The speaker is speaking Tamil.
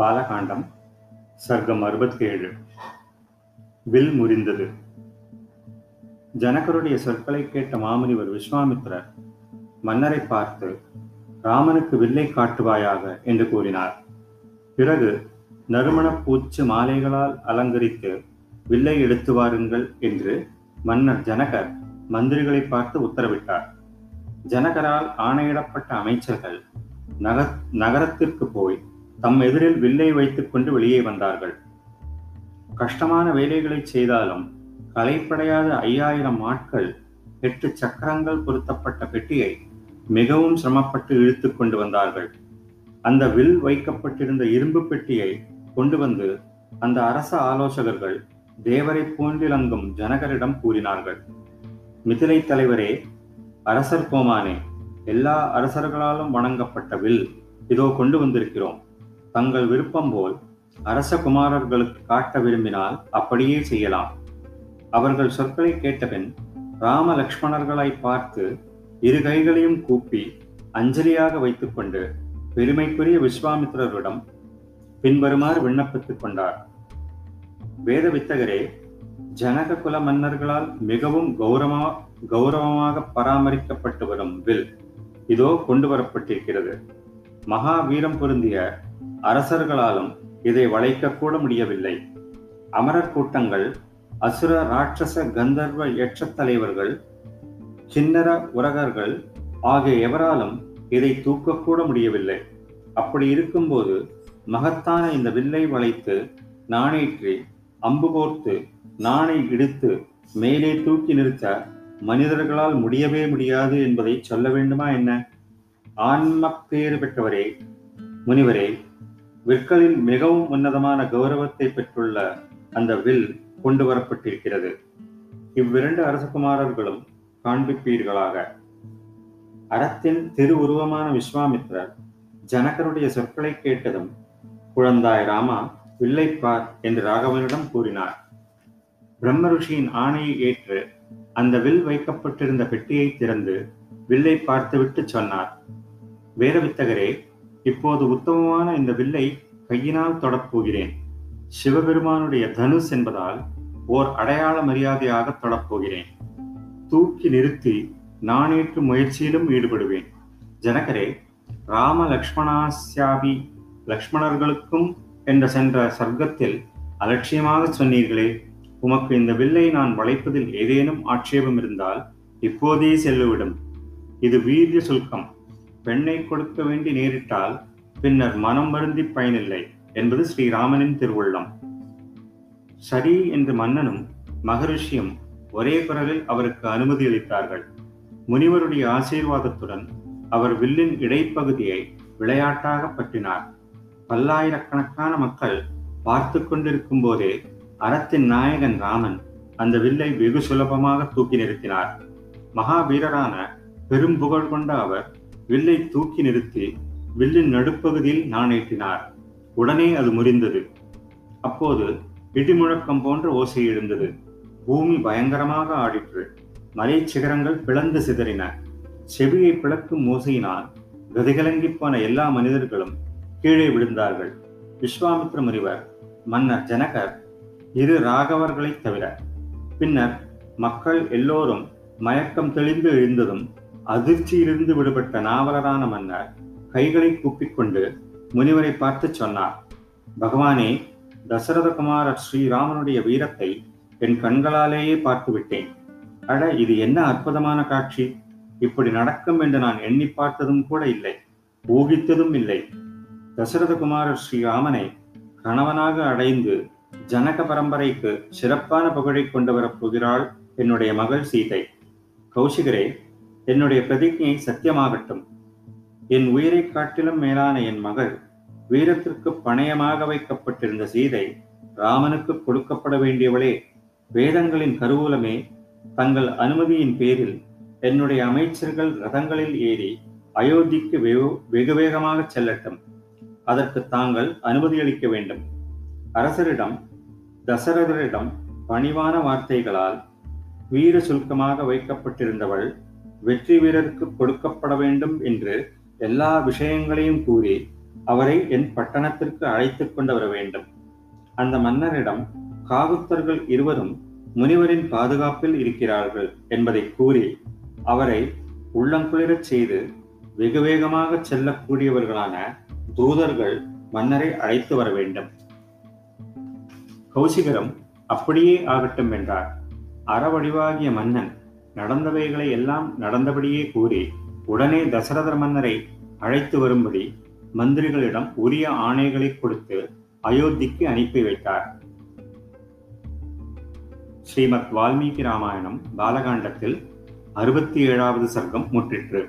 பாலகாண்டம் சர்க்கம் அறுபத்தேழு. வில் முறிந்தது. ஜனகருடைய சொற்களை கேட்ட மாமுனிவர் விஸ்வாமித்ரர் மன்னரை பார்த்து ராமனுக்கு வில்லை காட்டுவாயாக என்று கூறினார். பிறகு நறுமணப் பூச்சு மாலைகளால் அலங்கரித்து வில்லை எடுத்து வாருங்கள் என்று மன்னர் ஜனகர் மந்திரிகளை பார்த்து உத்தரவிட்டார். ஜனகரால் ஆணையிடப்பட்ட அமைச்சர்கள் நகர் நகரத்திற்கு போய் தம் எதிரில் வில்லை வைத்துக் கொண்டு வெளியே வந்தார்கள். கஷ்டமான வேலைகளை செய்தாலும் களைப்படையாத ஐயாயிரம் ஆட்கள் எட்டு சக்கரங்கள் பொருத்தப்பட்ட பெட்டியை மிகவும் சிரமப்பட்டு இழுத்துக் கொண்டு வந்தார்கள். அந்த வில் வைக்கப்பட்டிருந்த இரும்பு பெட்டியை கொண்டு வந்து அந்த அரச ஆலோசகர்கள் தேவரை போன்றிலங்கும் ஜனகரிடம் கூறினார்கள். மிதிலை தலைவரே அரசர் கோமானே எல்லா அரசர்களாலும் வணங்கப்பட்ட வில் இதோ கொண்டு வந்திருக்கிறோம். தங்கள் விருப்பம் போல் அரச குமாரர்களுக்கு காட்ட விரும்பினால் அப்படியே செய்யலாம். அவர்கள் சொற்களை கேட்டபின் ராம லக்ஷ்மணர்களை பார்த்து இரு கைகளையும் கூப்பி அஞ்சலியாக வைத்துக்கொண்டு பெருமைக்குரிய விஸ்வாமித்திரரிடம் பின்வருமாறு விண்ணப்பித்துக் கொண்டார். வேத வித்தகரே ஜனக குல மன்னர்களால் மிகவும் கௌரவமா கௌரவமாக பராமரிக்கப்பட்டு வரும் வில் இதோ கொண்டு வரப்பட்டிருக்கிறது. மகா வீரம் பொருந்திய அரசர்களாலும் இதை வளைக்கக்கூட முடியவில்லை. அமரர் கூட்டங்கள் அசுர ராட்சச கந்தர்வ யட்ச தலைவர்கள் சின்னர உரகர்கள் ஆகிய எவராலும் இதை தூக்கக்கூட முடியவில்லை. அப்படி இருக்கும்போது மகத்தான இந்த வில்லை வளைத்து நாணேற்றி அம்பு கோர்த்து நாணை இடித்து மேலே தூக்கி நிறுத்த மனிதர்களால் முடியவே முடியாது என்பதை சொல்ல வேண்டுமா என்ன? ஆன்மப்பேறு பெற்றவரே முனிவரே விற்களில் மிகவும் உன்னதமான கௌரவத்தை பெற்றுள்ள அந்த வில் கொண்டு வரப்பட்டிருக்கிறது. இவ்விரண்டு அரசகுமாரர்களும் காண்பிப்பீர்களாக. அறத்தின் திருவுருவமான விஸ்வாமித்ரர் ஜனகருடைய சொற்களை கேட்டதும் குழந்தாய் ராமா வில்லை பார் என்று ராகவனிடம் கூறினார். பிரம்ம ருஷியின் ஆணையை ஏற்று அந்த வில் வைக்கப்பட்டிருந்த பெட்டியை திறந்து வில்லை பார்த்துவிட்டு சொன்னார். வேதவித்தகரே இப்போது உத்தமமான இந்த வில்லை கையினால் தொடப்போகிறேன் சிவபெருமானுடைய தனுஷ் என்பதால் ஓர் அடையாள மரியாதையாக தொடப்போகிறேன் தூக்கி நிறுத்தி நானேற்று முயற்சியிலும் ஈடுபடுவேன். ஜனகரே ராம லக்ஷ்மணாசியாபி லக்ஷ்மணர்களுக்கும் என்ற சென்ற சர்க்கத்தில் அலட்சியமாக சொன்னீர்களே உமக்கு இந்த வில்லை நான் வளைப்பதில் ஏதேனும் ஆட்சேபம் இருந்தால் இப்போதே செல்லுவிடும். இது வீரிய சுல்கம். பெண்ணை கொடுக்க வேண்டி நேரிட்டால் பின்னர் மனம் வருந்தி பயனில்லை என்பது ஸ்ரீராமனின் திருவுள்ளம். சரி என்று மன்னனும் மகரிஷியும் ஒரே குரலில் அவருக்கு அனுமதி அளித்தார்கள். முனிவருடைய ஆசீர்வாதத்துடன் அவர் வில்லின் இடைப்பகுதியை விளையாட்டாக பற்றினார். பல்லாயிரக்கணக்கான மக்கள் பார்த்து கொண்டிருக்கும் போதே அறத்தின் நாயகன் ராமன் அந்த வில்லை வெகு சுலபமாக தூக்கி நிறுத்தினார். மகாவீரரான பெரும் புகழ் கொண்ட அவர் வில்லை தூக்கி நிறுத்தி வில்லின் நடுப்பகுதியில் நாணேற்றினார் உடனே அது முறிந்தது. அப்போது இடிமுழக்கம் போன்ற ஓசை எழுந்தது. பூமி பயங்கரமாக ஆடிற்று. மலை சிகரங்கள் பிளந்து சிதறின. செவியை பிளக்கும் ஓசையினால் கதிகலங்கி போன எல்லா மனிதர்களும் கீழே விழுந்தார்கள். விஸ்வாமித்ர முனிவர் மன்னர் ஜனகர் இரு ராகவர்களைத் தவிர பின்னர் மக்கள் எல்லோரும் மயக்கம் தெளிந்து எழுந்ததும் அதிர்ச்சியிலிருந்து விடுபட்ட நாவலரான மன்னர் கைகளை கூப்பிக்கொண்டு முனிவரை பார்த்து சொன்னார் பகவானே தசரதகுமாரர் ஸ்ரீராமனுடைய வீரத்தை என் கண்களாலேயே பார்த்து விட்டேன் அட இது என்ன அற்புதமான காட்சி! இப்படி நடக்கும் என்று நான் எண்ணி பார்த்ததும் கூட இல்லை ஊகித்ததும் இல்லை. தசரதகுமாரர் ஸ்ரீராமனை கணவனாக அடைந்து ஜனக பரம்பரைக்கு சிறப்பான புகழை கொண்டு வரப் போகிறாள் என்னுடைய மகள் சீதை. கௌசிகரே என்னுடைய பிரதிஜையை சத்தியமாகட்டும். என் உயிரை காட்டிலும் மேலான என் மகள் வீரத்திற்கு பணயமாக வைக்கப்பட்டிருந்த சீதை ராமனுக்கு கொடுக்கப்பட வேண்டியவளே. வேதங்களின் கருவூலமே தங்கள் அனுமதியின் பேரில் என்னுடைய அமைச்சர்கள் ரதங்களில் ஏறி அயோத்திக்கு வெகு வேகமாக செல்லட்டும். அதற்கு தாங்கள் அனுமதி அளிக்க வேண்டும். அரசரிடம் தசரதரிடம் பணிவான வார்த்தைகளால் வீர சுல்கமாக வைக்கப்பட்டிருந்தவள் வெற்றி வீரருக்கு கொடுக்கப்பட வேண்டும் என்று எல்லா விஷயங்களையும் கூறி அவரை என் பட்டணத்திற்கு அழைத்து கொண்டு வர வேண்டும். அந்த மன்னரிடம் காவுத்தர்கள் இருவரும் முனிவரின் பாதுகாப்பில் இருக்கிறார்கள் என்பதை கூறி அவரை உள்ளங்குளிரச் செய்து வெகு வேகமாக செல்லக்கூடியவர்களான தூதர்கள் மன்னரை அழைத்து வர வேண்டும். கௌசிகரம் அப்படியே ஆகட்டும் என்றார். அறவடிவாகிய மன்னன் நடந்தவைகளை எல்லாம் நடந்தபடியே கூறி உடனே தசரதர் மன்னரை அழைத்து வரும்படி மந்திரிகளிடம் உரிய ஆணைகளை கொடுத்து அயோத்திக்கு அனுப்பி வைத்தார். ஸ்ரீமத் வால்மீகி ராமாயணம் பாலகாண்டத்தில் அறுபத்தி ஏழாவது சர்க்கம் முற்றிற்று.